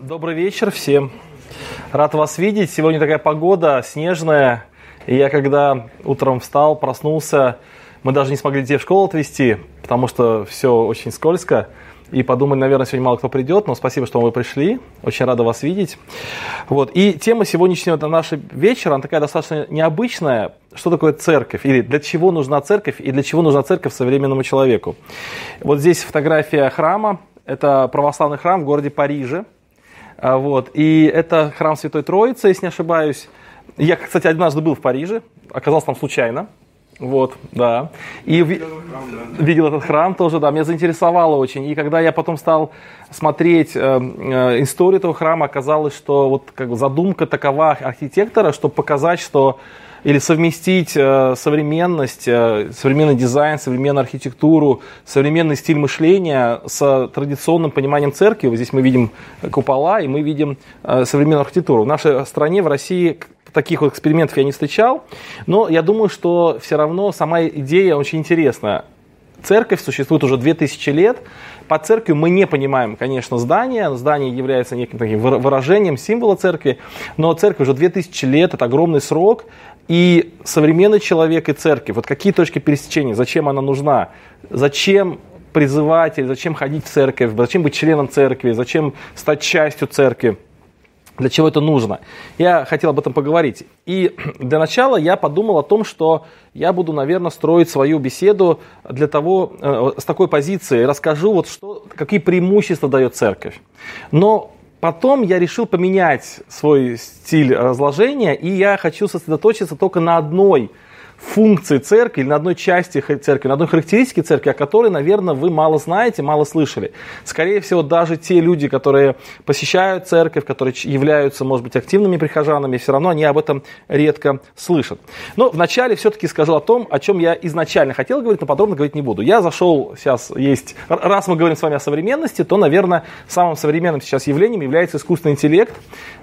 Добрый вечер всем. Рад вас видеть. Сегодня такая погода снежная. И я когда утром встал, проснулся, мы даже не смогли детей в школу отвезти, потому что все очень скользко. И подумали, наверное, сегодня мало кто придет, но спасибо, что вы пришли. Очень рада вас видеть. Вот. И тема сегодняшнего нашего вечера, она такая достаточно необычная. Что такое церковь? Или для чего нужна церковь? И для чего нужна церковь современному человеку? Вот здесь фотография храма. Это православный храм в городе Париже. А, вот. И это храм Святой Троицы, если не ошибаюсь. Я, кстати, однажды был в Париже, оказался там случайно. Вот, да. И видел, храм, да. видел этот храм тоже, да, меня заинтересовало очень. И когда я потом стал смотреть э, э, историю этого храма, оказалось, что вот как задумка такова архитектора, чтобы показать, что или совместить э, современность, э, современный дизайн, современную архитектуру, современный стиль мышления с традиционным пониманием церкви. Вот здесь мы видим купола и мы видим э, современную архитектуру. В нашей стране, в России таких вот экспериментов я не встречал, но я думаю, что все равно сама идея очень интересная. Церковь существует уже 2000 лет. Под церковью мы не понимаем, конечно, здание. Здание является неким таким выражением символа церкви. Но церковь уже 2000 лет, это огромный срок. И современный человек и церковь, вот какие точки пересечения, зачем она нужна, зачем призывать или зачем ходить в церковь, зачем быть членом церкви, зачем стать частью церкви для чего это нужно. Я хотел об этом поговорить. И для начала я подумал о том, что я буду, наверное, строить свою беседу для того, э, с такой позиции. Расскажу, вот что, какие преимущества дает церковь. Но потом я решил поменять свой стиль разложения, и я хочу сосредоточиться только на одной функции церкви или на одной части церкви, на одной характеристике церкви, о которой, наверное, вы мало знаете, мало слышали. Скорее всего, даже те люди, которые посещают церковь, которые являются, может быть, активными прихожанами, все равно они об этом редко слышат. Но вначале все-таки скажу о том, о чем я изначально хотел говорить, но подробно говорить не буду. Я зашел, сейчас есть, раз мы говорим с вами о современности, то, наверное, самым современным сейчас явлением является искусственный интеллект.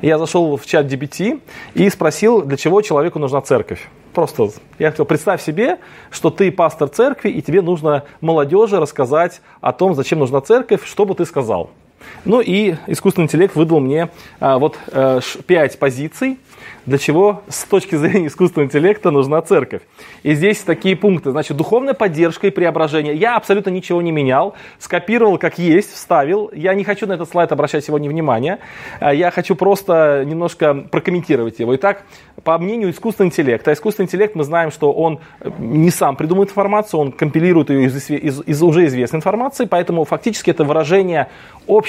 Я зашел в чат DBT и спросил, для чего человеку нужна церковь просто, я хотел, представь себе, что ты пастор церкви, и тебе нужно молодежи рассказать о том, зачем нужна церковь, что бы ты сказал. Ну и искусственный интеллект выдал мне а, вот а, позиций, для чего с точки зрения искусственного интеллекта нужна церковь. И здесь такие пункты. Значит, духовная поддержка и преображение. Я абсолютно ничего не менял. Скопировал как есть, вставил. Я не хочу на этот слайд обращать сегодня внимание. А, я хочу просто немножко прокомментировать его. Итак, по мнению искусственного интеллекта, искусственный интеллект, мы знаем, что он э, не сам придумывает информацию, он компилирует ее из, из, из уже известной информации, поэтому фактически это выражение,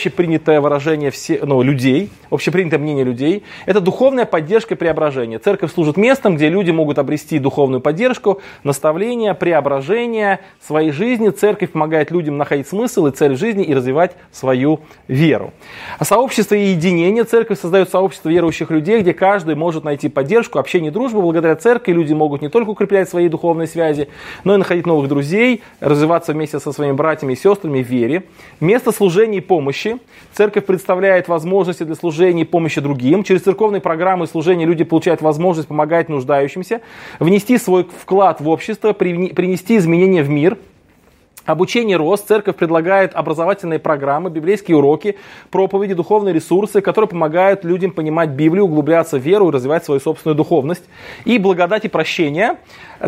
общепринятое выражение все, ну, людей, общепринятое мнение людей. Это духовная поддержка и преображение. Церковь служит местом, где люди могут обрести духовную поддержку, наставление, преображение своей жизни. Церковь помогает людям находить смысл и цель жизни и развивать свою веру. А сообщество и единение. Церковь создает сообщество верующих людей, где каждый может найти поддержку, общение, дружбу. Благодаря церкви люди могут не только укреплять свои духовные связи, но и находить новых друзей, развиваться вместе со своими братьями и сестрами в вере. Место служения и помощи. Церковь представляет возможности для служения и помощи другим. Через церковные программы служения люди получают возможность помогать нуждающимся, внести свой вклад в общество, принести изменения в мир – Обучение рост. Церковь предлагает образовательные программы, библейские уроки, проповеди, духовные ресурсы, которые помогают людям понимать Библию, углубляться в веру и развивать свою собственную духовность. И благодать и прощение.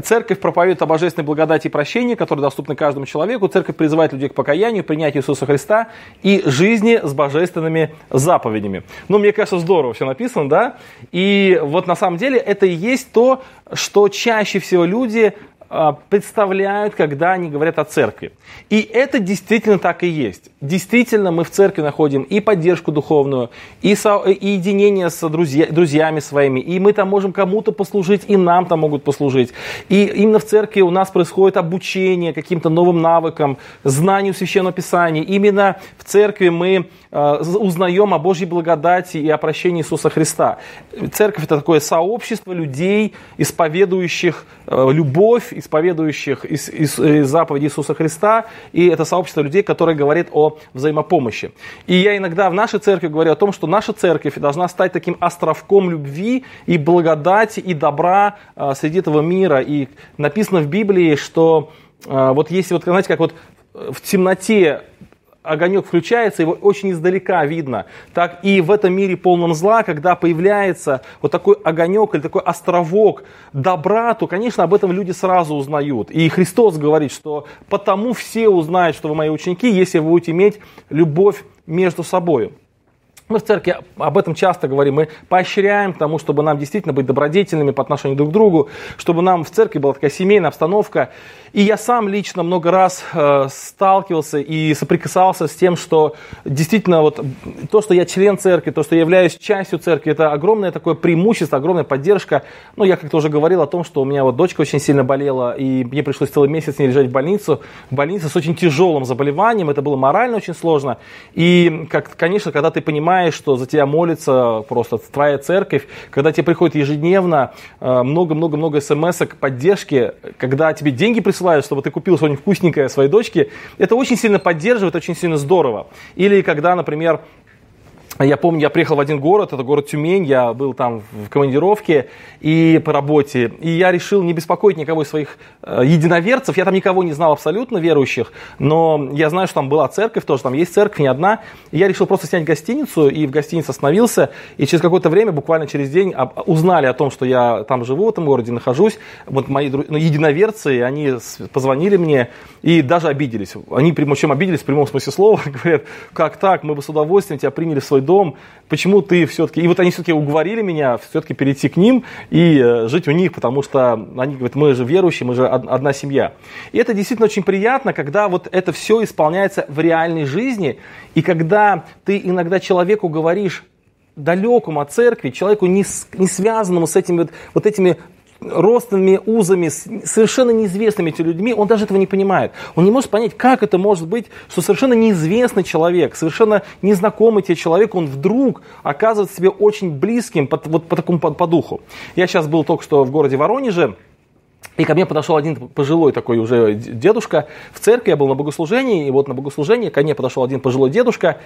Церковь проповедует о божественной благодати и прощении, которые доступны каждому человеку. Церковь призывает людей к покаянию, принятию Иисуса Христа и жизни с божественными заповедями. Ну, мне кажется, здорово все написано, да? И вот на самом деле это и есть то, что чаще всего люди представляют, когда они говорят о церкви. И это действительно так и есть. Действительно, мы в церкви находим и поддержку духовную, и, со, и единение с друзья, друзьями своими, и мы там можем кому-то послужить, и нам там могут послужить. И именно в церкви у нас происходит обучение каким-то новым навыкам, знанию Священного Писания. Именно в церкви мы э, узнаем о Божьей благодати и о прощении Иисуса Христа. Церковь это такое сообщество людей, исповедующих э, любовь, исповедующих из, из, из заповеди Иисуса Христа, и это сообщество людей, которое говорит о взаимопомощи. И я иногда в нашей церкви говорю о том, что наша церковь должна стать таким островком любви и благодати и добра а, среди этого мира. И написано в Библии, что а, вот если вот, знаете, как вот в темноте огонек включается, его очень издалека видно, так и в этом мире полном зла, когда появляется вот такой огонек или такой островок добра, то, конечно, об этом люди сразу узнают. И Христос говорит, что потому все узнают, что вы мои ученики, если вы будете иметь любовь между собой. Мы в церкви об этом часто говорим, мы поощряем тому, чтобы нам действительно быть добродетельными по отношению друг к другу, чтобы нам в церкви была такая семейная обстановка. И я сам лично много раз э, сталкивался и соприкасался с тем, что действительно вот то, что я член церкви, то, что я являюсь частью церкви, это огромное такое преимущество, огромная поддержка. Ну, я как-то уже говорил о том, что у меня вот дочка очень сильно болела, и мне пришлось целый месяц не лежать в больницу, в больнице с очень тяжелым заболеванием, это было морально очень сложно. И, как, конечно, когда ты понимаешь, знаешь, что за тебя молится просто твоя церковь, когда тебе приходит ежедневно э, много-много-много смс поддержки, когда тебе деньги присылают, чтобы ты купил что-нибудь вкусненькое своей дочке, это очень сильно поддерживает, очень сильно здорово. Или когда, например, я помню, я приехал в один город, это город Тюмень, я был там в командировке и по работе, и я решил не беспокоить никого из своих э, единоверцев, я там никого не знал абсолютно верующих, но я знаю, что там была церковь тоже, там есть церковь, не одна, и я решил просто снять гостиницу, и в гостинице остановился, и через какое-то время, буквально через день, узнали о том, что я там живу, в этом городе нахожусь, вот мои ну, единоверцы, они позвонили мне и даже обиделись, они, причем обиделись в прямом смысле слова, говорят, как так, мы бы с удовольствием тебя приняли в свой дом, почему ты все-таки... И вот они все-таки уговорили меня все-таки перейти к ним и э, жить у них, потому что они говорят, мы же верующие, мы же одна семья. И это действительно очень приятно, когда вот это все исполняется в реальной жизни, и когда ты иногда человеку говоришь, далекому от церкви, человеку не, не связанному с этими вот, вот этими родственными узами, совершенно неизвестными этими людьми, он даже этого не понимает. Он не может понять, как это может быть, что совершенно неизвестный человек, совершенно незнакомый тебе человек, он вдруг оказывается себе очень близким по, вот, по такому по, по духу. Я сейчас был только что в городе Воронеже, и ко мне подошел один пожилой такой уже дедушка в церкви, я был на богослужении, и вот на богослужении ко мне подошел один пожилой дедушка,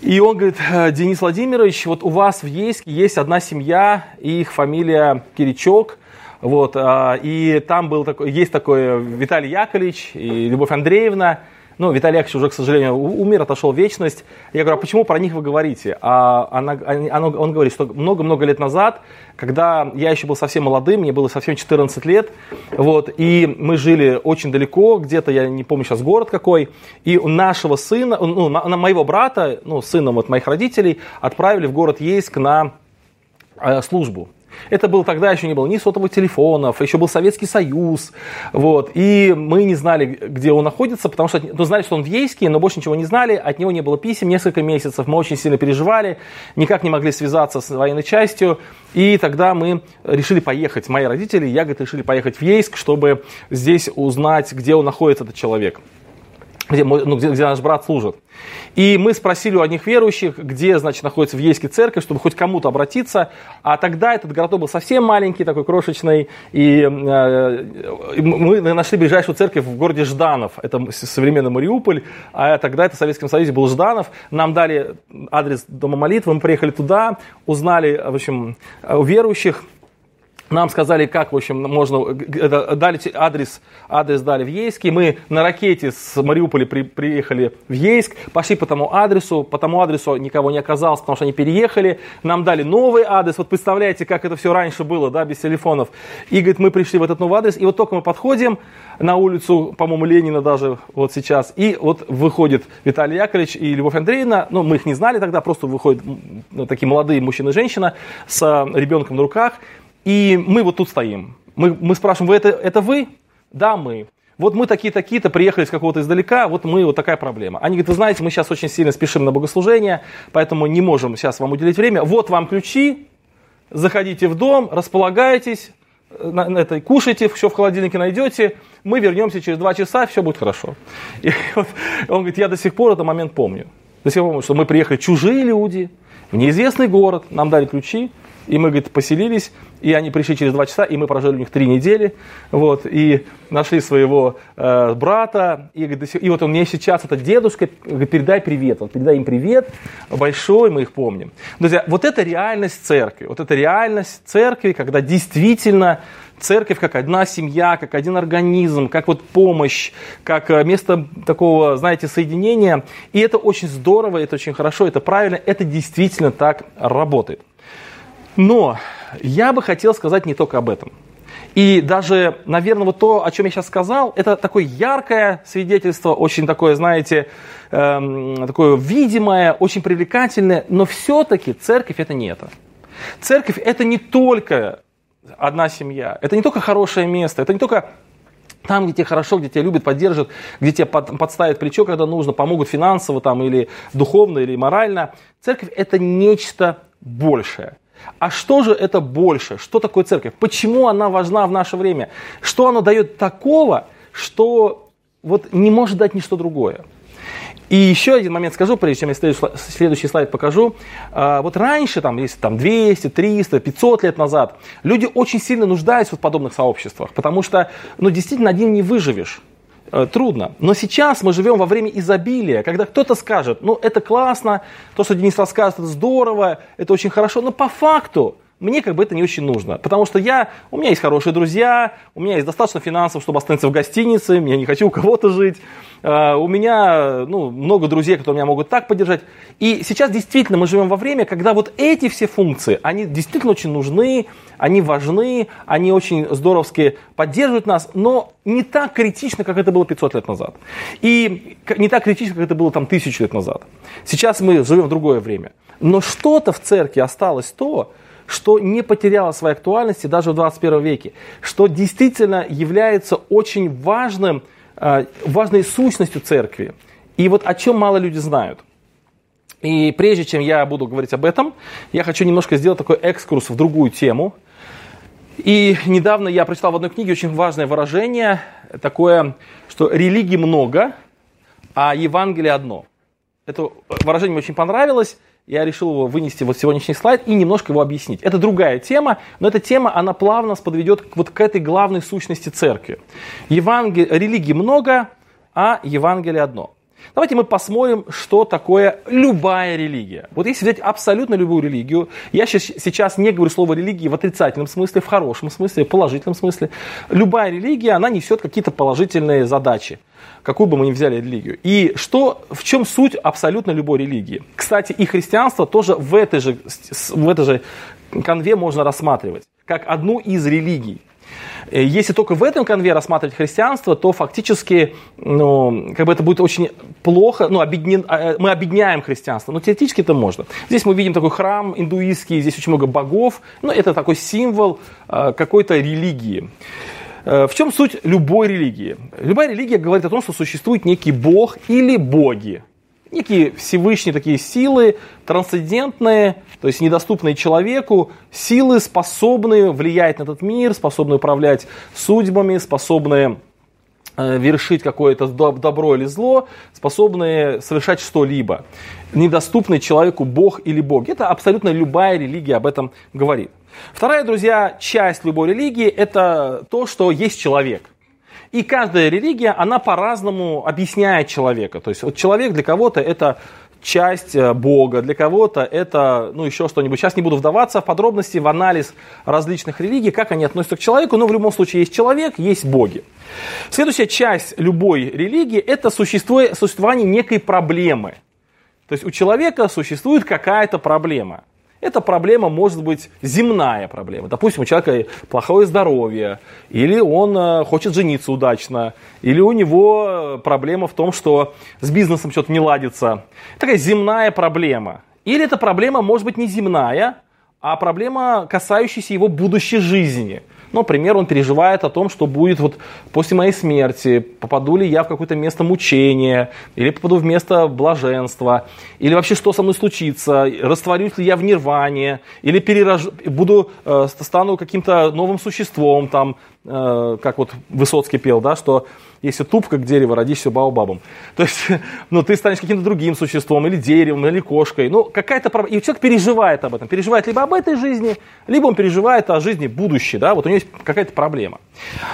и он говорит, «Э, Денис Владимирович, вот у вас в Ейске есть одна семья, их фамилия Киричок, вот, а, и там был такой, есть такой Виталий Яковлевич и Любовь Андреевна. Ну, Виталий Яковлевич уже, к сожалению, умер, отошел в вечность. Я говорю, а почему про них вы говорите? А она, он говорит, что много-много лет назад, когда я еще был совсем молодым, мне было совсем 14 лет, вот, и мы жили очень далеко, где-то, я не помню сейчас город какой, и у нашего сына, ну, на, на моего брата, ну, сына вот моих родителей, отправили в город Ейск на э, службу. Это было тогда еще не было ни сотовых телефонов, еще был Советский Союз, вот, и мы не знали, где он находится, потому что, ну, знали, что он в Ейске, но больше ничего не знали, от него не было писем несколько месяцев, мы очень сильно переживали, никак не могли связаться с военной частью, и тогда мы решили поехать, мои родители, я, говорит, решили поехать в Ейск, чтобы здесь узнать, где он находится, этот человек где, ну, где, где наш брат служит. И мы спросили у одних верующих, где, значит, находится в Ейске церковь, чтобы хоть кому-то обратиться. А тогда этот городок был совсем маленький, такой крошечный. И э, мы нашли ближайшую церковь в городе Жданов. Это современный Мариуполь. А тогда это в Советском Союзе был Жданов. Нам дали адрес Дома молитвы, мы приехали туда, узнали, в общем, у верующих, нам сказали, как, в общем, можно, дали адрес, адрес дали в Ейске. Мы на ракете с Мариуполя при, приехали в Ейск, пошли по тому адресу, по тому адресу никого не оказалось, потому что они переехали. Нам дали новый адрес. Вот представляете, как это все раньше было, да, без телефонов. И, говорит, мы пришли в этот новый адрес, и вот только мы подходим на улицу, по-моему, Ленина даже вот сейчас, и вот выходит Виталий Яковлевич и Любовь Андреевна, ну, мы их не знали тогда, просто выходят ну, такие молодые мужчина и женщина с ребенком на руках, и мы вот тут стоим. Мы, мы спрашиваем, вы это, это вы? Да, мы. Вот мы такие-такие-то приехали с какого-то издалека, вот мы, вот такая проблема. Они говорят, вы знаете, мы сейчас очень сильно спешим на богослужение, поэтому не можем сейчас вам уделить время. Вот вам ключи, заходите в дом, располагайтесь, это, кушайте, все в холодильнике найдете, мы вернемся через два часа, все будет хорошо. И вот он говорит, я до сих пор этот момент помню. До сих пор помню, что мы приехали чужие люди, в неизвестный город, нам дали ключи, и мы, говорит, поселились, и они пришли через два часа, и мы прожили у них три недели, вот, и нашли своего э, брата, и, и вот он мне сейчас, это дедушка, говорит, передай привет, вот, передай им привет большой, мы их помним. Друзья, вот это реальность церкви, вот это реальность церкви, когда действительно церковь как одна семья, как один организм, как вот помощь, как э, место такого, знаете, соединения. И это очень здорово, это очень хорошо, это правильно, это действительно так работает. Но я бы хотел сказать не только об этом. И даже, наверное, вот то, о чем я сейчас сказал, это такое яркое свидетельство, очень такое, знаете, эм, такое видимое, очень привлекательное, но все-таки церковь это не это. Церковь это не только одна семья, это не только хорошее место, это не только там, где тебе хорошо, где тебя любят, поддержат, где тебе под, подставят плечо, когда нужно, помогут финансово там, или духовно, или морально. Церковь это нечто большее. А что же это больше? Что такое церковь? Почему она важна в наше время? Что она дает такого, что вот не может дать ничто другое? И еще один момент скажу, прежде чем я следующий слайд покажу. А, вот раньше, там, если там 200, 300, 500 лет назад, люди очень сильно нуждались в подобных сообществах, потому что, ну, действительно, один не выживешь. Э, трудно. Но сейчас мы живем во время изобилия, когда кто-то скажет, ну это классно, то, что Денис рассказывает, это здорово, это очень хорошо, но по факту мне как бы это не очень нужно, потому что я, у меня есть хорошие друзья, у меня есть достаточно финансов, чтобы остановиться в гостинице, я не хочу у кого-то жить, э, у меня ну, много друзей, которые меня могут так поддержать. И сейчас действительно мы живем во время, когда вот эти все функции, они действительно очень нужны, они важны, они очень здоровски поддерживают нас, но не так критично, как это было 500 лет назад. И не так критично, как это было там тысячу лет назад. Сейчас мы живем в другое время. Но что-то в церкви осталось то, что не потеряло своей актуальности даже в 21 веке, что действительно является очень важным, э, важной сущностью церкви. И вот о чем мало люди знают. И прежде чем я буду говорить об этом, я хочу немножко сделать такой экскурс в другую тему. И недавно я прочитал в одной книге очень важное выражение, такое, что религии много, а Евангелие одно. Это выражение мне очень понравилось я решил его вынести вот сегодняшний слайд и немножко его объяснить. Это другая тема, но эта тема, она плавно подведет вот к этой главной сущности церкви. Евангел... Религий много, а Евангелие одно. Давайте мы посмотрим, что такое любая религия. Вот если взять абсолютно любую религию, я сейчас не говорю слово религии в отрицательном смысле, в хорошем смысле, в положительном смысле. Любая религия, она несет какие-то положительные задачи какую бы мы ни взяли религию. И что, в чем суть абсолютно любой религии? Кстати, и христианство тоже в этой же, в этой же конве можно рассматривать, как одну из религий. Э, если только в этом конве рассматривать христианство, то фактически ну, как бы это будет очень плохо. Ну, объединен, а, э, мы объединяем христианство, но теоретически это можно. Здесь мы видим такой храм индуистский, здесь очень много богов. Ну, это такой символ э, какой-то религии. В чем суть любой религии? Любая религия говорит о том, что существует некий бог или боги. Некие всевышние такие силы, трансцендентные, то есть недоступные человеку, силы, способные влиять на этот мир, способные управлять судьбами, способные э, вершить какое-то добро или зло, способные совершать что-либо. Недоступный человеку Бог или боги. Это абсолютно любая религия об этом говорит. Вторая, друзья, часть любой религии – это то, что есть человек. И каждая религия, она по-разному объясняет человека. То есть вот человек для кого-то это часть э, Бога, для кого-то это, ну, еще что-нибудь. Сейчас не буду вдаваться в подробности, в анализ различных религий, как они относятся к человеку, но в любом случае есть человек, есть боги. Следующая часть любой религии – это существование некой проблемы. То есть у человека существует какая-то проблема. Эта проблема может быть земная проблема. Допустим, у человека плохое здоровье, или он э, хочет жениться удачно, или у него проблема в том, что с бизнесом что-то не ладится. Такая земная проблема. Или эта проблема может быть не земная, а проблема, касающаяся его будущей жизни – ну, например, он переживает о том, что будет вот после моей смерти, попаду ли я в какое-то место мучения, или попаду в место блаженства, или вообще что со мной случится, растворюсь ли я в нирване, или перерож... буду, э, стану каким-то новым существом, там, э, как вот Высоцкий пел, да, что если туп, как дерево, родишься баобабом. То есть, ну, ты станешь каким-то другим существом, или деревом, или кошкой. Ну, какая-то проблема. И человек переживает об этом. Переживает либо об этой жизни, либо он переживает о жизни будущей, да, вот у него есть какая-то проблема.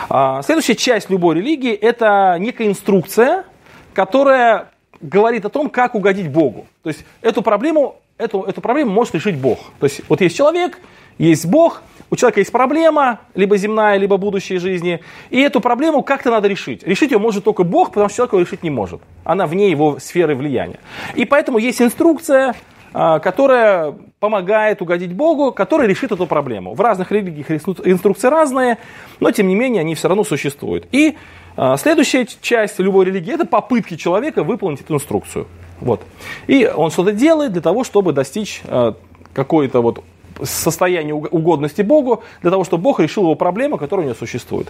А, следующая часть любой религии – это некая инструкция, которая говорит о том, как угодить Богу. То есть, эту проблему, эту, эту проблему может решить Бог. То есть, вот есть человек, есть Бог, У человека есть проблема, либо земная, либо будущей жизни, и эту проблему как-то надо решить. Решить ее может только Бог, потому что человек ее решить не может. Она вне его сферы влияния. И поэтому есть инструкция, а, которая помогает угодить Богу, который решит эту проблему. В разных религиях инструкции разные, но тем не менее они все равно существуют. И а, следующая часть любой религии – это попытки человека выполнить эту инструкцию. Вот. И он что-то делает для того, чтобы достичь а, какой-то вот состояния угодности Богу, для того, чтобы Бог решил его проблему, которая у него существует.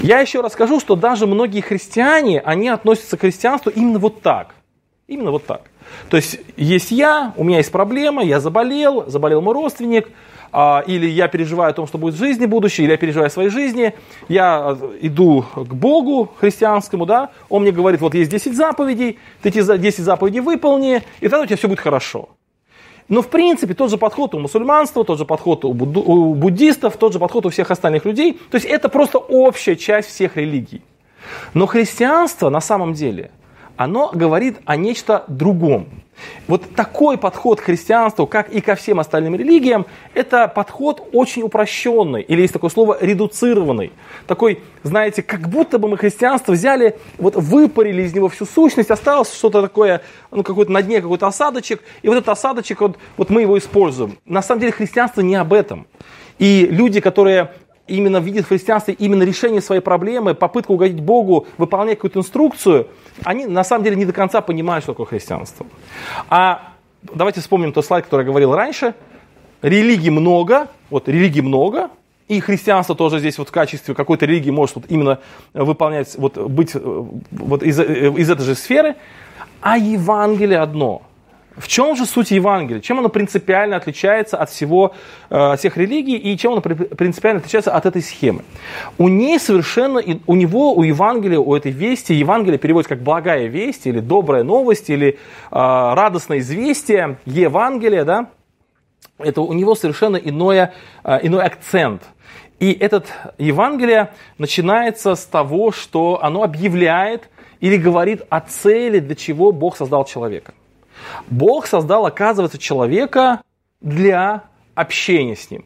Я еще раз скажу, что даже многие христиане, они относятся к христианству именно вот так. Именно вот так. То есть есть я, у меня есть проблема, я заболел, заболел мой родственник, а, или я переживаю о том, что будет в жизни будущее, или я переживаю о своей жизни, я э, иду к Богу христианскому, да, он мне говорит, вот есть 10 заповедей, ты эти 10 заповедей выполни, и тогда у тебя все будет хорошо. Но в принципе тот же подход у мусульманства, тот же подход у, будду, у буддистов, тот же подход у всех остальных людей. То есть это просто общая часть всех религий. Но христианство на самом деле – оно говорит о нечто другом. Вот такой подход к христианству, как и ко всем остальным религиям, это подход очень упрощенный, или есть такое слово редуцированный. Такой, знаете, как будто бы мы христианство взяли, вот выпарили из него всю сущность, осталось что-то такое, ну какой-то на дне какой-то осадочек, и вот этот осадочек, вот, вот мы его используем. На самом деле христианство не об этом. И люди, которые именно видят в христианстве именно решение своей проблемы, попытку угодить Богу, выполнять какую-то инструкцию, они на самом деле не до конца понимают, что такое христианство. А давайте вспомним тот слайд, который я говорил раньше. Религий много, вот религий много, и христианство тоже здесь вот в качестве какой-то религии может вот именно выполнять, вот быть э, вот из, э, из этой же сферы, а Евангелие одно – в чем же суть Евангелия? Чем оно принципиально отличается от всего, э, всех религий и чем оно принципиально отличается от этой схемы? У ней совершенно, у него, у Евангелия, у этой вести, Евангелие переводится как благая весть или добрая новость или э, радостное известие, Евангелие, да? Это у него совершенно иное, э, иной акцент. И этот Евангелие начинается с того, что оно объявляет или говорит о цели, для чего Бог создал человека. Бог создал, оказывается, человека для общения с ним.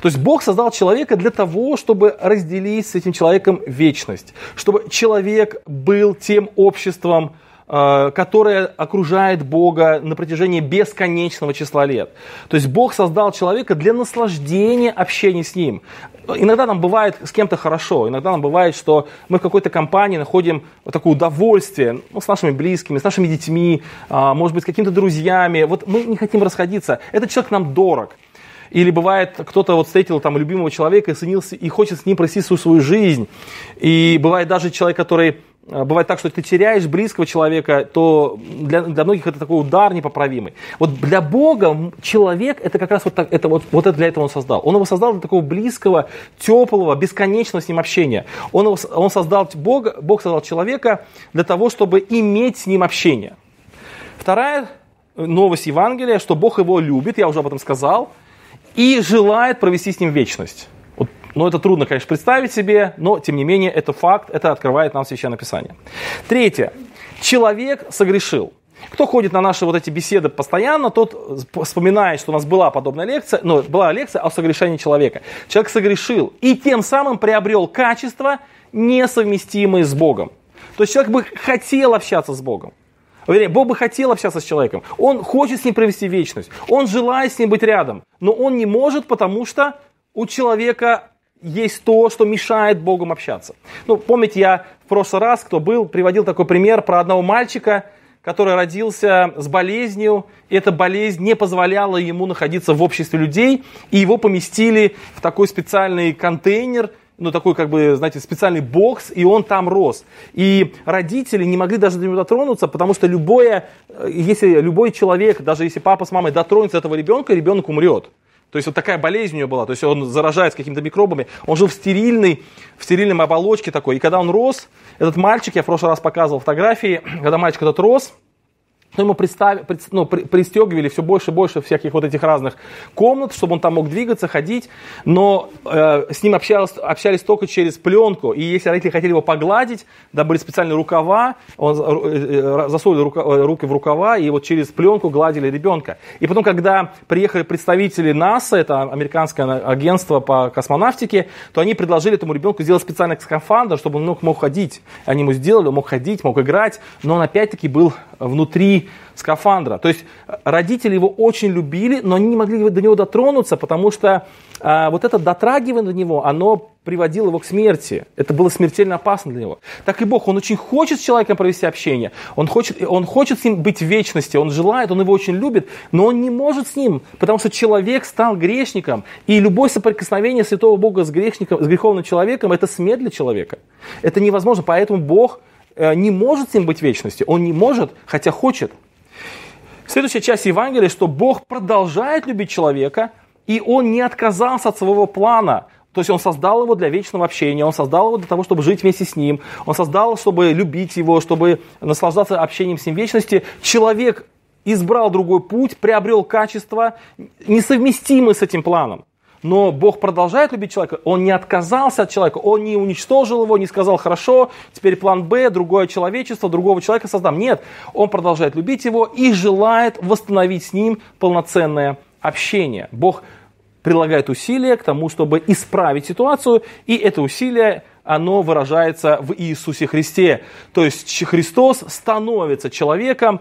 То есть Бог создал человека для того, чтобы разделить с этим человеком вечность, чтобы человек был тем обществом, э, которое окружает Бога на протяжении бесконечного числа лет. То есть Бог создал человека для наслаждения общения с Ним. Иногда нам бывает с кем-то хорошо, иногда нам бывает, что мы в какой-то компании находим вот такое удовольствие ну, с нашими близкими, с нашими детьми, а, может быть, с какими-то друзьями. Вот мы не хотим расходиться. Этот человек нам дорог. Или бывает, кто-то вот встретил там любимого человека и, ценился, и хочет с ним провести всю свою жизнь. И бывает даже человек, который бывает так, что ты теряешь близкого человека, то для, для многих это такой удар непоправимый. Вот для Бога человек это как раз вот, так, это вот, вот это для этого он создал. Он его создал для такого близкого, теплого, бесконечного с ним общения. Он, его, он создал Бога, Бог создал человека для того, чтобы иметь с ним общение. Вторая новость Евангелия, что Бог его любит, я уже об этом сказал, и желает провести с ним вечность. Но это трудно, конечно, представить себе, но тем не менее это факт, это открывает нам Священное Писание. Третье. Человек согрешил. Кто ходит на наши вот эти беседы постоянно, тот вспоминает, что у нас была подобная лекция, ну, была лекция о согрешении человека. Человек согрешил и тем самым приобрел качества, несовместимые с Богом. То есть человек бы хотел общаться с Богом. Вернее, Бог бы хотел общаться с человеком. Он хочет с ним провести вечность. Он желает с ним быть рядом. Но он не может, потому что у человека есть то, что мешает Богом общаться. Ну, помните, я в прошлый раз, кто был, приводил такой пример про одного мальчика, который родился с болезнью, эта болезнь не позволяла ему находиться в обществе людей, и его поместили в такой специальный контейнер, ну, такой, как бы, знаете, специальный бокс, и он там рос. И родители не могли даже до него дотронуться, потому что любое, э, если любой человек, даже если папа с мамой дотронется до этого ребенка, ребенок умрет. То есть вот такая болезнь у него была, то есть он заражается какими-то микробами. Он жил в стерильной, в стерильной оболочке такой. И когда он рос, этот мальчик, я в прошлый раз показывал фотографии, когда мальчик этот рос, но ему ну, при, пристегивали все больше и больше всяких вот этих разных комнат, чтобы он там мог двигаться, ходить, но э, с ним общались, общались только через пленку, и если родители хотели его погладить, да, были специальные рукава, он э, э засовывали рука, э, руки в рукава, и вот через пленку гладили ребенка. И потом, когда приехали представители НАСА, это американское агентство по космонавтике, то они предложили этому ребенку сделать специальный скафандр, чтобы он мог, мог ходить. Они ему сделали, он мог ходить, мог играть, но он опять-таки был внутри скафандра. То есть э, родители его очень любили, но они не могли до него дотронуться, потому что а, вот это дотрагивание до него, оно приводило его к смерти. Это было смертельно опасно для него. Так и Бог, Он очень хочет с человеком провести общение. Он хочет, он хочет с ним быть в вечности, Он желает, Он его очень любит, но Он не может с ним, потому что человек стал грешником. И любое соприкосновение святого Бога с, грешником, с греховным человеком – это смерть для человека. Это невозможно, поэтому Бог не может с ним быть вечности. Он не может, хотя хочет. Следующая часть Евангелия, что Бог продолжает любить человека, и Он не отказался от своего плана. То есть Он создал его для вечного общения, Он создал его для того, чтобы жить вместе с ним, Он создал, чтобы любить его, чтобы наслаждаться общением с ним в вечности. Человек избрал другой путь, приобрел качества, несовместимые с этим планом. Но Бог продолжает любить человека, Он не отказался от человека, Он не уничтожил его, не сказал, хорошо, теперь план Б, другое человечество, другого человека создам. Нет, Он продолжает любить его и желает восстановить с ним полноценное общение. Бог прилагает усилия к тому, чтобы исправить ситуацию, и это усилие оно выражается в Иисусе Христе. То есть Христос становится человеком,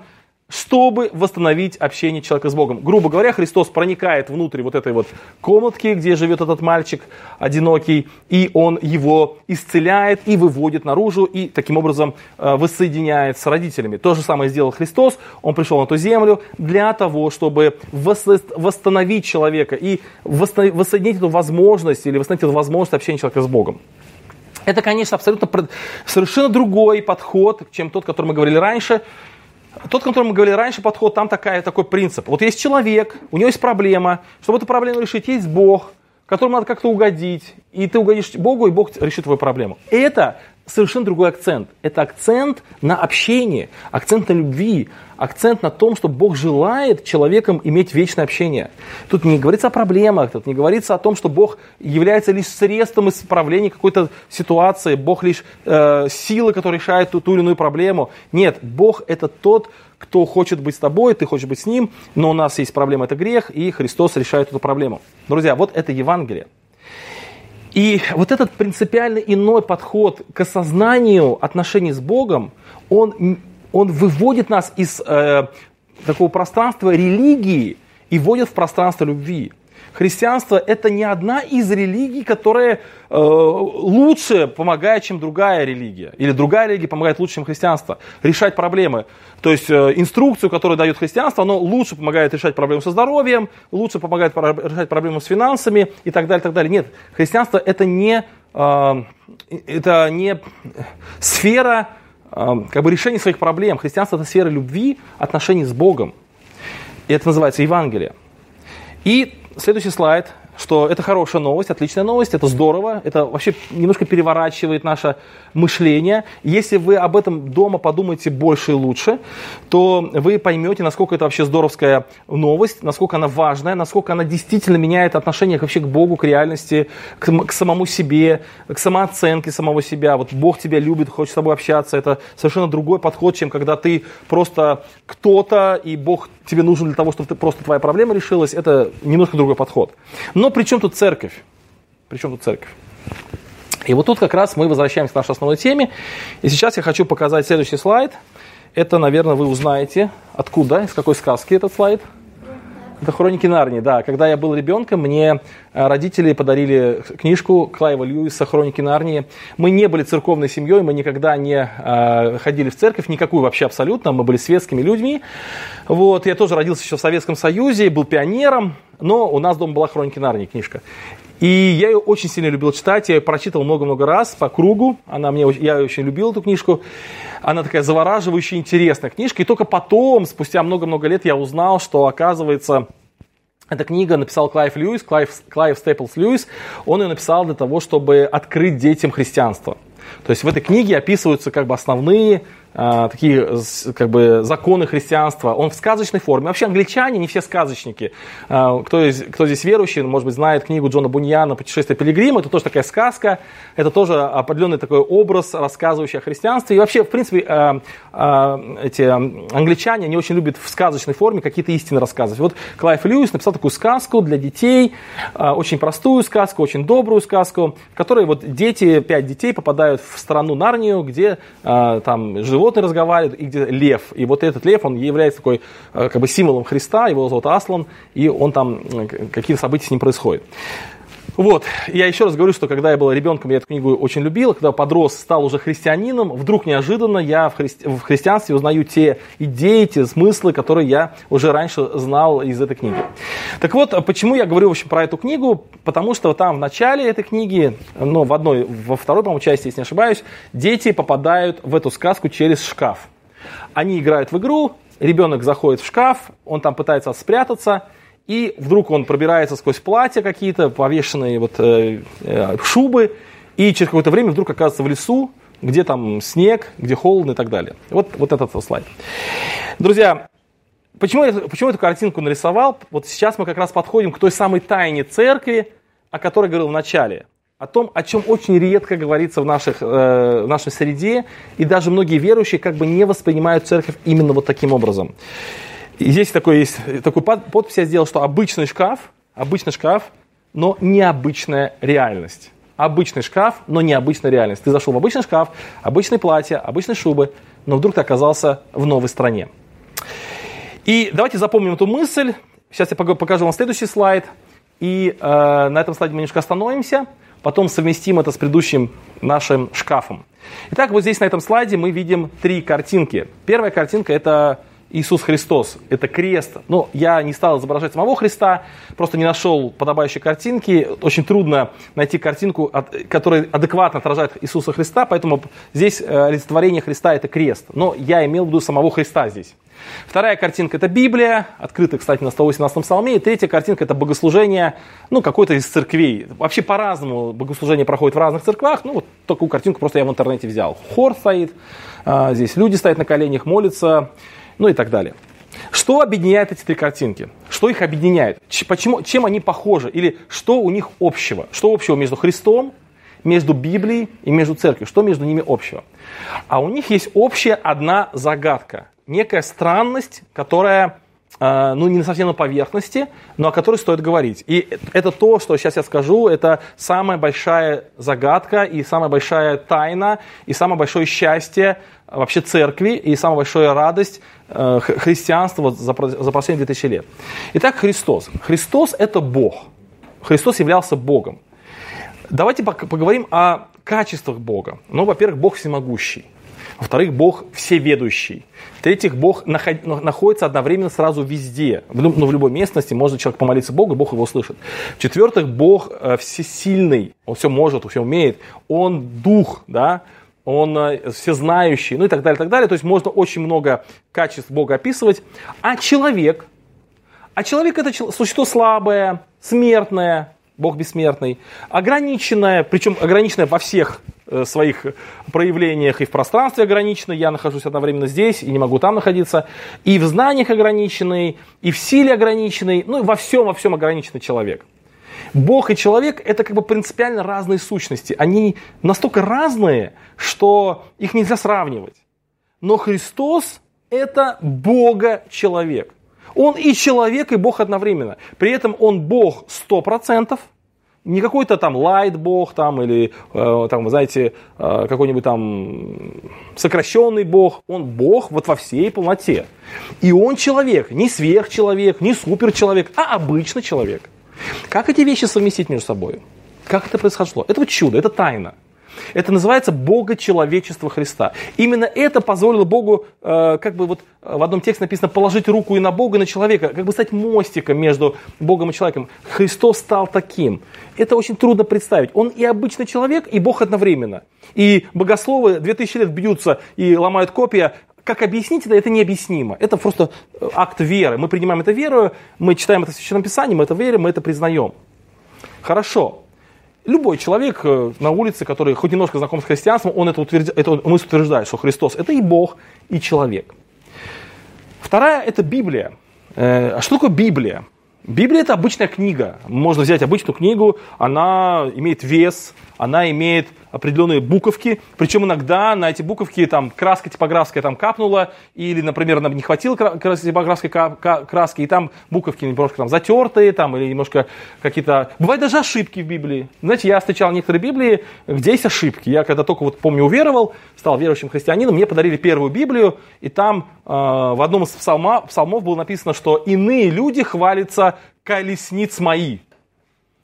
чтобы восстановить общение человека с Богом. Грубо говоря, Христос проникает внутрь вот этой вот комнатки, где живет этот мальчик одинокий, и он его исцеляет и выводит наружу, и таким образом э, воссоединяет с родителями. То же самое сделал Христос, он пришел на эту землю для того, чтобы восстановить человека и воссоединить эту возможность или восстановить эту возможность общения человека с Богом. Это, конечно, абсолютно совершенно другой подход, чем тот, о котором мы говорили раньше. Тот, о котором мы говорили раньше, подход, там такая, такой принцип. Вот есть человек, у него есть проблема. Чтобы эту проблему решить, есть Бог, которому надо как-то угодить. И ты угодишь Богу, и Бог решит твою проблему. Это совершенно другой акцент. Это акцент на общение, акцент на любви, акцент на том, что Бог желает человеком иметь вечное общение. Тут не говорится о проблемах, тут не говорится о том, что Бог является лишь средством исправления какой-то ситуации, Бог лишь э, сила, которая решает ту, ту или иную проблему. Нет, Бог это тот, кто хочет быть с тобой, ты хочешь быть с ним, но у нас есть проблема, это грех, и Христос решает эту проблему. Друзья, вот это Евангелие. И вот этот принципиально иной подход к осознанию отношений с Богом, он, он выводит нас из э, такого пространства религии и вводит в пространство любви христианство это не одна из религий, которая э, лучше помогает, чем другая религия. Или другая религия помогает лучше, чем христианство. Решать проблемы. То есть э, инструкцию, которую дает христианство, оно лучше помогает решать проблемы со здоровьем, лучше помогает решать проблемы с финансами и так далее, так далее. Нет, христианство это не, э, это не сфера как бы решения своих проблем. Христианство это сфера любви, отношений с Богом. И это называется Евангелие. И следующий слайд что это хорошая новость, отличная новость, это здорово, это вообще немножко переворачивает наше мышление. Если вы об этом дома подумаете больше и лучше, то вы поймете, насколько это вообще здоровская новость, насколько она важная, насколько она действительно меняет отношение вообще к Богу, к реальности, к, к самому себе, к самооценке самого себя. Вот Бог тебя любит, хочет с тобой общаться. Это совершенно другой подход, чем когда ты просто кто-то, и Бог тебе нужен для того, чтобы ты, просто твоя проблема решилась. Это немножко другой подход. Но но при чем тут церковь? При чем тут церковь? И вот тут как раз мы возвращаемся к нашей основной теме. И сейчас я хочу показать следующий слайд. Это, наверное, вы узнаете, откуда, из какой сказки этот слайд. Это «Хроники Нарнии», да. Когда я был ребенком, мне э, родители подарили книжку Клайва Льюиса «Хроники Нарнии». Мы не были церковной семьей, мы никогда не э, ходили в церковь, никакую вообще абсолютно, мы были светскими людьми. Вот, я тоже родился еще в Советском Союзе, был пионером, но у нас дома была «Хроники Нарнии» книжка. И я ее очень сильно любил читать, я ее прочитал много-много раз по кругу, она мне, я очень любил эту книжку. Она такая завораживающая, интересная книжка. И только потом, спустя много-много лет, я узнал, что, оказывается, эта книга написал Клайв Льюис, Клайв, Клайв Степлс Льюис. Он ее написал для того, чтобы открыть детям христианство. То есть в этой книге описываются как бы основные такие как бы законы христианства, он в сказочной форме. Вообще англичане не все сказочники. А, кто, кто здесь верующий, может быть, знает книгу Джона Буньяна «Путешествие пилигрима», это тоже такая сказка, это тоже определенный такой образ, рассказывающий о христианстве. И вообще, в принципе, а, эти англичане, они очень любят в сказочной форме какие-то истины рассказывать. Вот Клайв Льюис написал такую сказку для детей, очень простую сказку, очень добрую сказку, в которой вот дети, пять детей попадают в страну Нарнию, где там живут животные разговаривают, и где лев. И вот этот лев, он является такой э, как бы символом Христа, его зовут Аслан, и он там, какие-то события с ним происходят. Вот, я еще раз говорю, что когда я был ребенком, я эту книгу очень любил, когда подрос, стал уже христианином, вдруг неожиданно я в, христи... в христианстве узнаю те идеи, те смыслы, которые я уже раньше знал из этой книги. Так вот, почему я говорю в общем, про эту книгу? Потому что там в начале этой книги, ну, в одной, во второй, по-моему, части, если не ошибаюсь, дети попадают в эту сказку через шкаф. Они играют в игру, ребенок заходит в шкаф, он там пытается спрятаться – и вдруг он пробирается сквозь платья какие-то, повешенные вот, э, э, шубы, и через какое-то время вдруг оказывается в лесу, где там снег, где холодно и так далее. Вот, вот этот слайд. Друзья, почему я, почему эту картинку нарисовал? Вот сейчас мы как раз подходим к той самой тайне церкви, о которой говорил в начале. О том, о чем очень редко говорится в, наших, э, в нашей среде, и даже многие верующие как бы не воспринимают церковь именно вот таким образом. И здесь такой есть, такой подпись я сделал, что обычный шкаф, обычный шкаф, но необычная реальность. Обычный шкаф, но необычная реальность. Ты зашел в обычный шкаф, обычное платье, обычные шубы, но вдруг ты оказался в новой стране. И давайте запомним эту мысль. Сейчас я покажу вам следующий слайд. И э, на этом слайде мы немножко остановимся, потом совместим это с предыдущим нашим шкафом. Итак, вот здесь на этом слайде мы видим три картинки. Первая картинка это Иисус Христос – это крест. Ну, я не стал изображать самого Христа, просто не нашел подобающей картинки. Очень трудно найти картинку, которая адекватно отражает Иисуса Христа, поэтому здесь э, олицетворение Христа – это крест. Но я имел в виду самого Христа здесь. Вторая картинка – это Библия, открыта, кстати, на 118-м псалме. И третья картинка – это богослужение, ну, какой-то из церквей. Вообще по-разному богослужение проходит в разных церквах. Ну, вот такую картинку просто я в интернете взял. Хор стоит, а, здесь люди стоят на коленях, молятся ну и так далее. Что объединяет эти три картинки? Что их объединяет? Почему, чем они похожи? Или что у них общего? Что общего между Христом, между Библией и между церковью? Что между ними общего? А у них есть общая одна загадка. Некая странность, которая ну, не совсем на поверхности, но о которой стоит говорить. И это то, что сейчас я скажу, это самая большая загадка и самая большая тайна, и самое большое счастье вообще церкви, и самая большая радость э, христианства за, за последние 2000 лет. Итак, Христос. Христос – это Бог. Христос являлся Богом. Давайте поговорим о качествах Бога. Ну, во-первых, Бог всемогущий. Во-вторых, Бог всеведущий. В-третьих, Бог находится одновременно сразу везде. Ну, в любой местности может человек помолиться Богу, Бог его слышит. В-четвертых, Бог э, всесильный. Он все может, он все умеет. Он дух, да, он э, всезнающий, ну и так далее, так далее. То есть можно очень много качеств Бога описывать. А человек, а человек это существо слабое, смертное, Бог бессмертный, ограниченное, причем ограниченное во всех э, своих проявлениях и в пространстве ограниченное, я нахожусь одновременно здесь и не могу там находиться, и в знаниях ограниченный, и в силе ограниченный, ну и во всем, во всем ограниченный человек. Бог и человек это как бы принципиально разные сущности. Они настолько разные, что их нельзя сравнивать. Но Христос это Бога-человек. Он и человек, и Бог одновременно. При этом он Бог 100%, не какой-то там лайт Бог там или э, там, вы знаете, э, какой-нибудь там сокращенный Бог. Он Бог вот во всей полноте. И он человек, не сверхчеловек, не суперчеловек, а обычный человек. Как эти вещи совместить между собой? Как это произошло? Это вот чудо, это тайна. Это называется Бога-человечество Христа. Именно это позволило Богу, э, как бы вот в одном тексте написано, положить руку и на Бога, и на человека, как бы стать мостиком между Богом и человеком. Христос стал таким. Это очень трудно представить. Он и обычный человек, и Бог одновременно. И богословы 2000 лет бьются и ломают копия, как объяснить это, это необъяснимо. Это просто э, акт веры. Мы принимаем это верою, мы читаем это в Священном Писании, мы это верим, мы это признаем. Хорошо. Любой человек э, на улице, который хоть немножко знаком с христианством, он это, утвержд... это мысль утверждает, что Христос это и Бог, и человек. Вторая это Библия. Э, а что такое Библия? Библия это обычная книга. Можно взять обычную книгу, она имеет вес, она имеет определенные буковки, причем иногда на эти буковки там краска типографская там капнула, или, например, нам не хватило типографской краски, и там буковки немножко там затертые, там, или немножко какие-то... Бывают даже ошибки в Библии. Знаете, я встречал некоторые Библии, где есть ошибки. Я когда только вот, помню, уверовал, стал верующим христианином, мне подарили первую Библию, и там э, в одном из псалма, псалмов было написано, что иные люди хвалятся колесниц мои. Я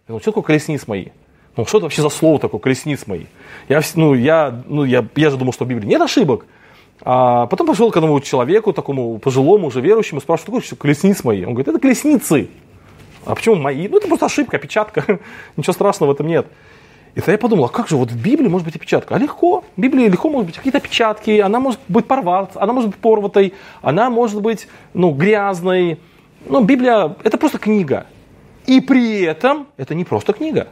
думаю, что такое колесниц мои? Ну, что это вообще за слово такое, колесниц мои? Я, ну, я, ну, я, я же думал, что в Библии нет ошибок. А потом пошел к одному человеку, такому пожилому, уже верующему, спрашиваю, что такое колесниц мои? Он говорит, это колесницы. А почему мои? Ну, это просто ошибка, опечатка. Ничего страшного в этом нет. И тогда я подумал, а как же вот в Библии может быть опечатка? А легко. В Библии легко может быть какие-то опечатки, она может быть порваться, она может быть порватой, она может быть ну, грязной. Ну, Библия – это просто книга. И при этом это не просто книга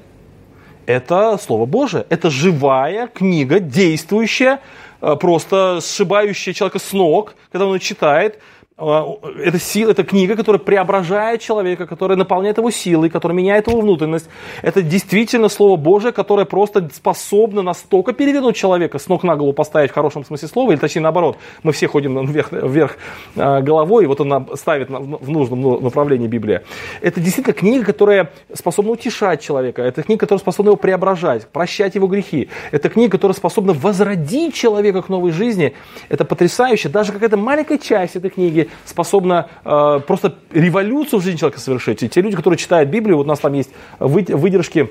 это Слово Божие. Это живая книга, действующая, э, просто сшибающая человека с ног, когда он читает, это сила, это книга, которая преображает человека, которая наполняет его силой, которая меняет его внутренность. Это действительно Слово Божие, которое просто способно настолько перевернуть человека, с ног на голову поставить в хорошем смысле слова, или точнее наоборот, мы все ходим вверх, вверх а, головой, и вот он ставит в нужном ну, направлении Библия. Это действительно книга, которая способна утешать человека, это книга, которая способна его преображать, прощать его грехи. Это книга, которая способна возродить человека к новой жизни. Это потрясающе. Даже какая-то маленькая часть этой книги способна э, просто революцию в жизни человека совершить. И те люди, которые читают Библию, вот у нас там есть выдержки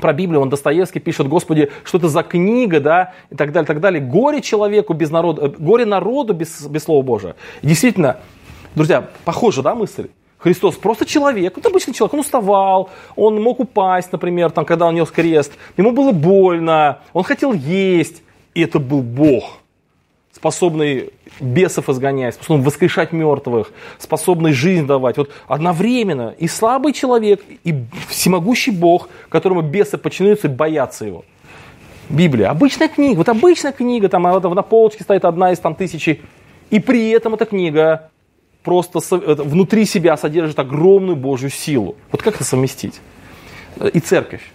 про Библию, он Достоевский пишет, Господи, что это за книга, да, и так далее, так далее. Горе человеку без народа, э, горе народу без, без Слова Божия. И действительно, друзья, похоже, да, мысль? Христос просто человек, это обычный человек, он уставал, он мог упасть, например, там, когда он нес крест, ему было больно, он хотел есть, и это был Бог способный бесов изгонять, способный воскрешать мертвых, способный жизнь давать. Вот одновременно и слабый человек, и всемогущий Бог, которому бесы подчиняются и боятся его. Библия. Обычная книга. Вот обычная книга, там на полочке стоит одна из там тысячи. И при этом эта книга просто внутри себя содержит огромную Божью силу. Вот как это совместить? И церковь.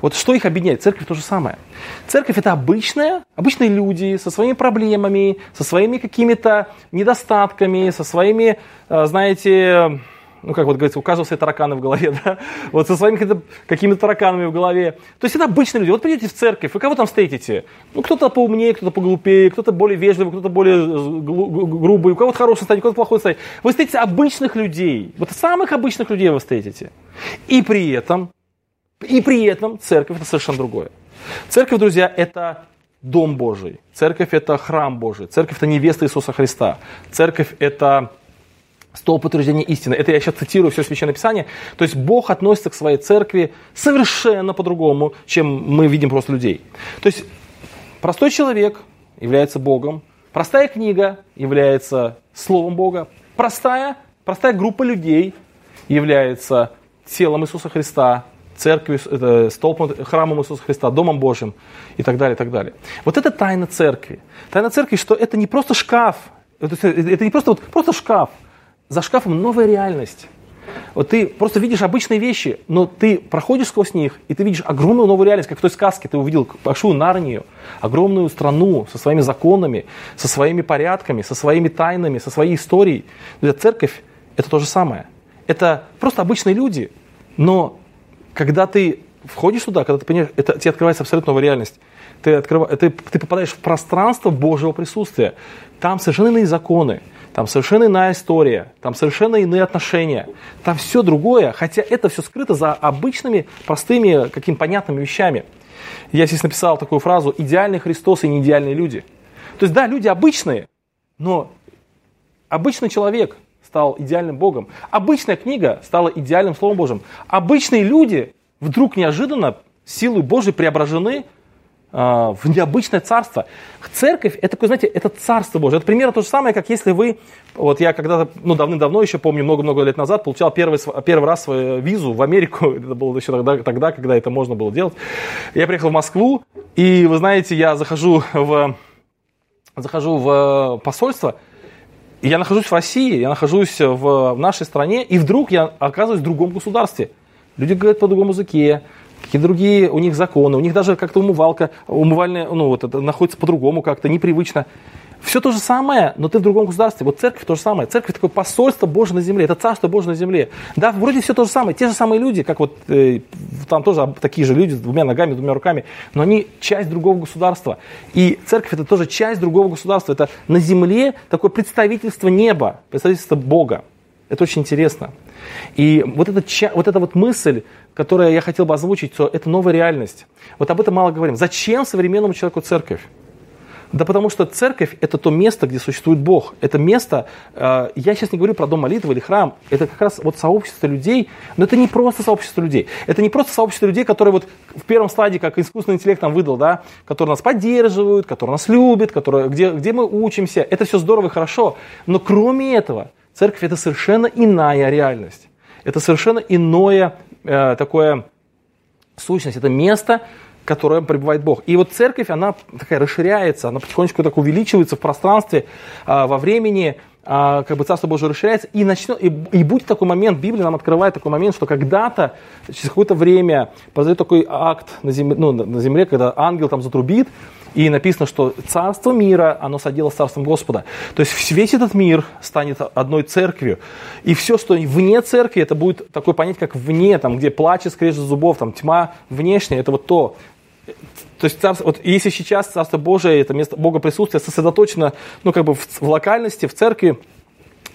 Вот что их объединяет? Церковь то же самое. Церковь это обычная, обычные люди со своими проблемами, со своими какими-то недостатками, со своими, э, знаете, ну, как вот говорится, у каждого свои тараканы в голове, да, вот со своими какими-то, какими тараканами в голове. То есть это обычные люди. Вот придете в церковь, вы кого там встретите? Ну, кто-то поумнее, кто-то поглупее, кто-то более вежливый, кто-то более э, грубый, у кого-то хороший состояние, у кого-то плохой состояние. Вы встретите обычных людей, вот самых обычных людей вы встретите. И при этом и при этом церковь это совершенно другое. Церковь, друзья, это Дом Божий. Церковь это храм Божий. Церковь это невеста Иисуса Христа. Церковь это столб подтверждения истины. Это я сейчас цитирую все Священное Писание. То есть Бог относится к своей церкви совершенно по-другому, чем мы видим просто людей. То есть простой человек является Богом, простая книга является Словом Бога, простая, простая группа людей является телом Иисуса Христа, церковью, это, столпом, храмом Иисуса Христа, Домом Божьим и так далее, и так далее. Вот это тайна церкви. Тайна церкви, что это не просто шкаф, это, это не просто, вот, просто шкаф. За шкафом новая реальность. Вот ты просто видишь обычные вещи, но ты проходишь сквозь них, и ты видишь огромную новую реальность, как в той сказке ты увидел большую Нарнию, огромную страну со своими законами, со своими порядками, со своими тайнами, со своей историей. Церковь – это то же самое. Это просто обычные люди, но когда ты входишь туда, когда ты понимаешь, это тебе открывается абсолютно новая реальность. Ты, открыв... ты, ты попадаешь в пространство Божьего присутствия. Там совершенно иные законы, там совершенно иная история, там совершенно иные отношения, там все другое, хотя это все скрыто за обычными, простыми, какими понятными вещами. Я здесь написал такую фразу «идеальный Христос и неидеальные люди». То есть да, люди обычные, но обычный человек – стал идеальным Богом. Обычная книга стала идеальным Словом Божьим. Обычные люди вдруг неожиданно силой Божией преображены в необычное царство. Церковь, это такое, знаете, это царство Божие. Это примерно то же самое, как если вы, вот я когда-то, ну, давным-давно еще помню, много-много лет назад, получал первый, первый раз свою визу в Америку, это было еще тогда, тогда, когда это можно было делать. Я приехал в Москву, и, вы знаете, я захожу в, захожу в посольство, и я нахожусь в России, я нахожусь в, в нашей стране, и вдруг я оказываюсь в другом государстве. Люди говорят по другому языке, какие другие у них законы, у них даже как-то умывалка, умывальная, ну вот это находится по-другому как-то, непривычно. Все то же самое, но ты в другом государстве. Вот церковь то же самое. Церковь такое посольство Божье на земле. Это царство Божье на земле. Да, вроде все то же самое. Те же самые люди, как вот э, там тоже такие же люди с двумя ногами, двумя руками, но они часть другого государства. И церковь это тоже часть другого государства. Это на земле такое представительство неба, представительство Бога. Это очень интересно. И вот эта, вот эта вот мысль, которую я хотел бы озвучить, что это новая реальность. Вот об этом мало говорим. Зачем современному человеку церковь? Да потому что церковь – это то место, где существует Бог. Это место, э, я сейчас не говорю про дом молитвы или храм, это как раз вот сообщество людей, но это не просто сообщество людей. Это не просто сообщество людей, которые вот в первом стадии, как искусственный интеллект нам выдал, да, которые нас поддерживают, которые нас любят, которые, где, где мы учимся. Это все здорово и хорошо. Но кроме этого, церковь – это совершенно иная реальность. Это совершенно иное э, такое сущность. Это место, котором пребывает Бог. И вот церковь, она такая расширяется, она потихонечку так увеличивается в пространстве, а, во времени, а, как бы Царство Божие расширяется, и, начнет, и, и будет такой момент, Библия нам открывает такой момент, что когда-то, через какое-то время, произойдет такой акт на земле, ну, на земле, когда ангел там затрубит, и написано, что царство мира, оно содело с царством Господа. То есть весь этот мир станет одной церковью. И все, что вне церкви, это будет такое понятие, как вне, там, где плач и скрежет зубов, там, тьма внешняя, это вот то. То есть царство, вот если сейчас Царство Божие, это место Бога присутствия сосредоточено, ну, как бы в, в локальности, в церкви,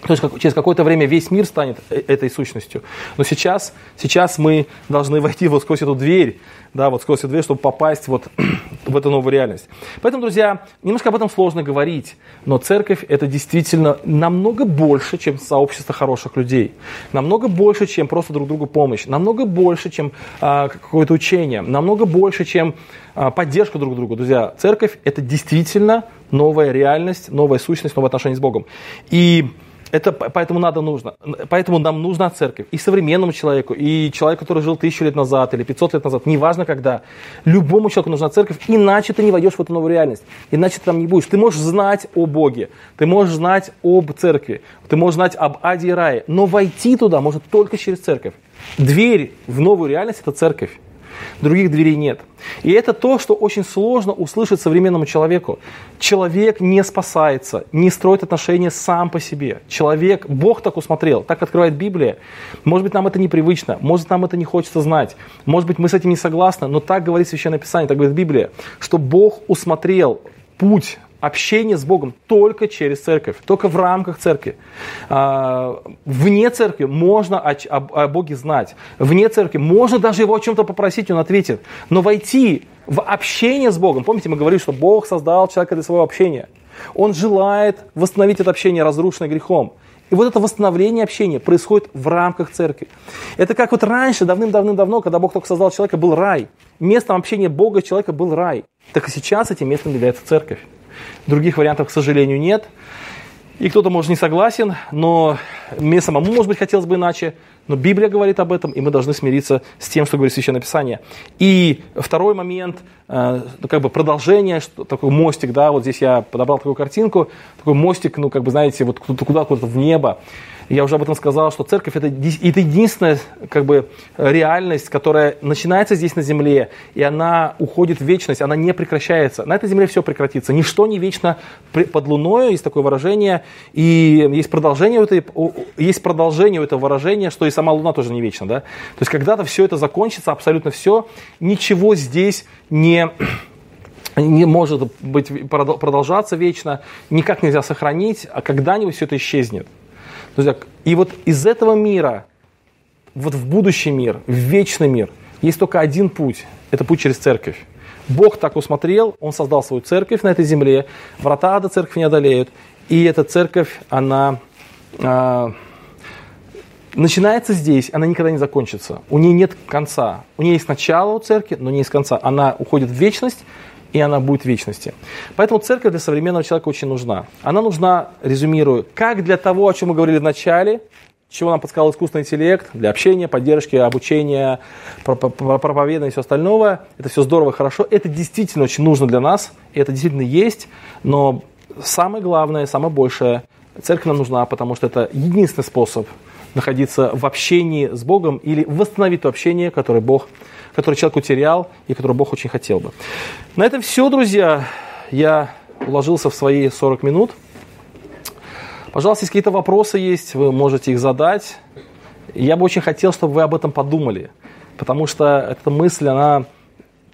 то есть как, через какое-то время весь мир станет э, этой сущностью. Но сейчас, сейчас мы должны войти вот сквозь эту дверь, да, вот сквозь эту дверь, чтобы попасть вот в эту новую реальность. Поэтому, друзья, немножко об этом сложно говорить, но церковь это действительно намного больше, чем сообщество хороших людей, намного больше, чем просто друг другу помощь, намного больше, чем а, какое-то учение, намного больше, чем а, поддержка друг другу. Друзья, церковь это действительно новая реальность, новая сущность, новое отношение с Богом. И это поэтому надо нужно. Поэтому нам нужна церковь. И современному человеку, и человеку, который жил тысячу лет назад или 500 лет назад, неважно когда. Любому человеку нужна церковь, иначе ты не войдешь в эту новую реальность. Иначе ты там не будешь. Ты можешь знать о Боге, ты можешь знать об церкви, ты можешь знать об Аде и Рае, но войти туда может только через церковь. Дверь в новую реальность – это церковь других дверей нет. И это то, что очень сложно услышать современному человеку. Человек не спасается, не строит отношения сам по себе. Человек, Бог так усмотрел, так открывает Библия. Может быть, нам это непривычно, может, нам это не хочется знать, может быть, мы с этим не согласны, но так говорит Священное Писание, так говорит Библия, что Бог усмотрел путь общение с Богом только через церковь, только в рамках церкви. А, вне церкви можно о, Боге знать. Вне церкви можно даже его о чем-то попросить, он ответит. Но войти в общение с Богом, помните, мы говорили, что Бог создал человека для своего общения. Он желает восстановить это общение, разрушенное грехом. И вот это восстановление общения происходит в рамках церкви. Это как вот раньше, давным-давным-давно, когда Бог только создал человека, был рай. Местом общения Бога и человека был рай. Так и сейчас этим местом является церковь. Других вариантов, к сожалению, нет. И кто-то, может, не согласен, но мне самому, может быть, хотелось бы иначе. Но Библия говорит об этом, и мы должны смириться с тем, что говорит Священное Писание. И второй момент, э, ну, как бы продолжение, что, такой мостик, да, вот здесь я подобрал такую картинку, такой мостик, ну, как бы, знаете, вот куда-куда в небо. Я уже об этом сказал, что церковь это, это единственная как бы, реальность, которая начинается здесь на земле, и она уходит в вечность, она не прекращается. На этой земле все прекратится. Ничто не вечно под луною, есть такое выражение, и есть продолжение, этой, есть продолжение этого выражения, что и сама луна тоже не вечна. Да? То есть когда-то все это закончится, абсолютно все, ничего здесь не не может быть продолжаться вечно, никак нельзя сохранить, а когда-нибудь все это исчезнет. Друзья, и вот из этого мира, вот в будущий мир, в вечный мир, есть только один путь. Это путь через церковь. Бог так усмотрел, Он создал свою церковь на этой земле, врата ада церковь не одолеют, и эта церковь, она а, начинается здесь, она никогда не закончится. У нее нет конца. У нее есть начало у церкви, но не есть конца. Она уходит в вечность, и она будет в вечности. Поэтому церковь для современного человека очень нужна. Она нужна, резюмирую, как для того, о чем мы говорили в начале, чего нам подсказал искусственный интеллект, для общения, поддержки, обучения, проповедания и все остальное. Это все здорово, хорошо. Это действительно очень нужно для нас, и это действительно есть, но самое главное, самое большее, церковь нам нужна, потому что это единственный способ находиться в общении с Богом или восстановить то общение, которое Бог, которое человек утерял и которое Бог очень хотел бы. На этом все, друзья. Я уложился в свои 40 минут. Пожалуйста, если какие-то вопросы есть, вы можете их задать. Я бы очень хотел, чтобы вы об этом подумали, потому что эта мысль, она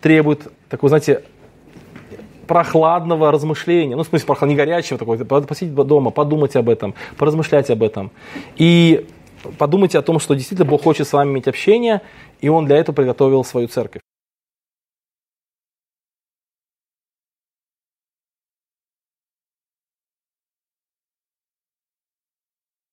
требует такой, знаете, прохладного размышления, ну, в смысле, прохладного, не горячего такого, посидеть дома, подумать об этом, поразмышлять об этом. И подумайте о том, что действительно Бог хочет с вами иметь общение, и Он для этого приготовил свою церковь.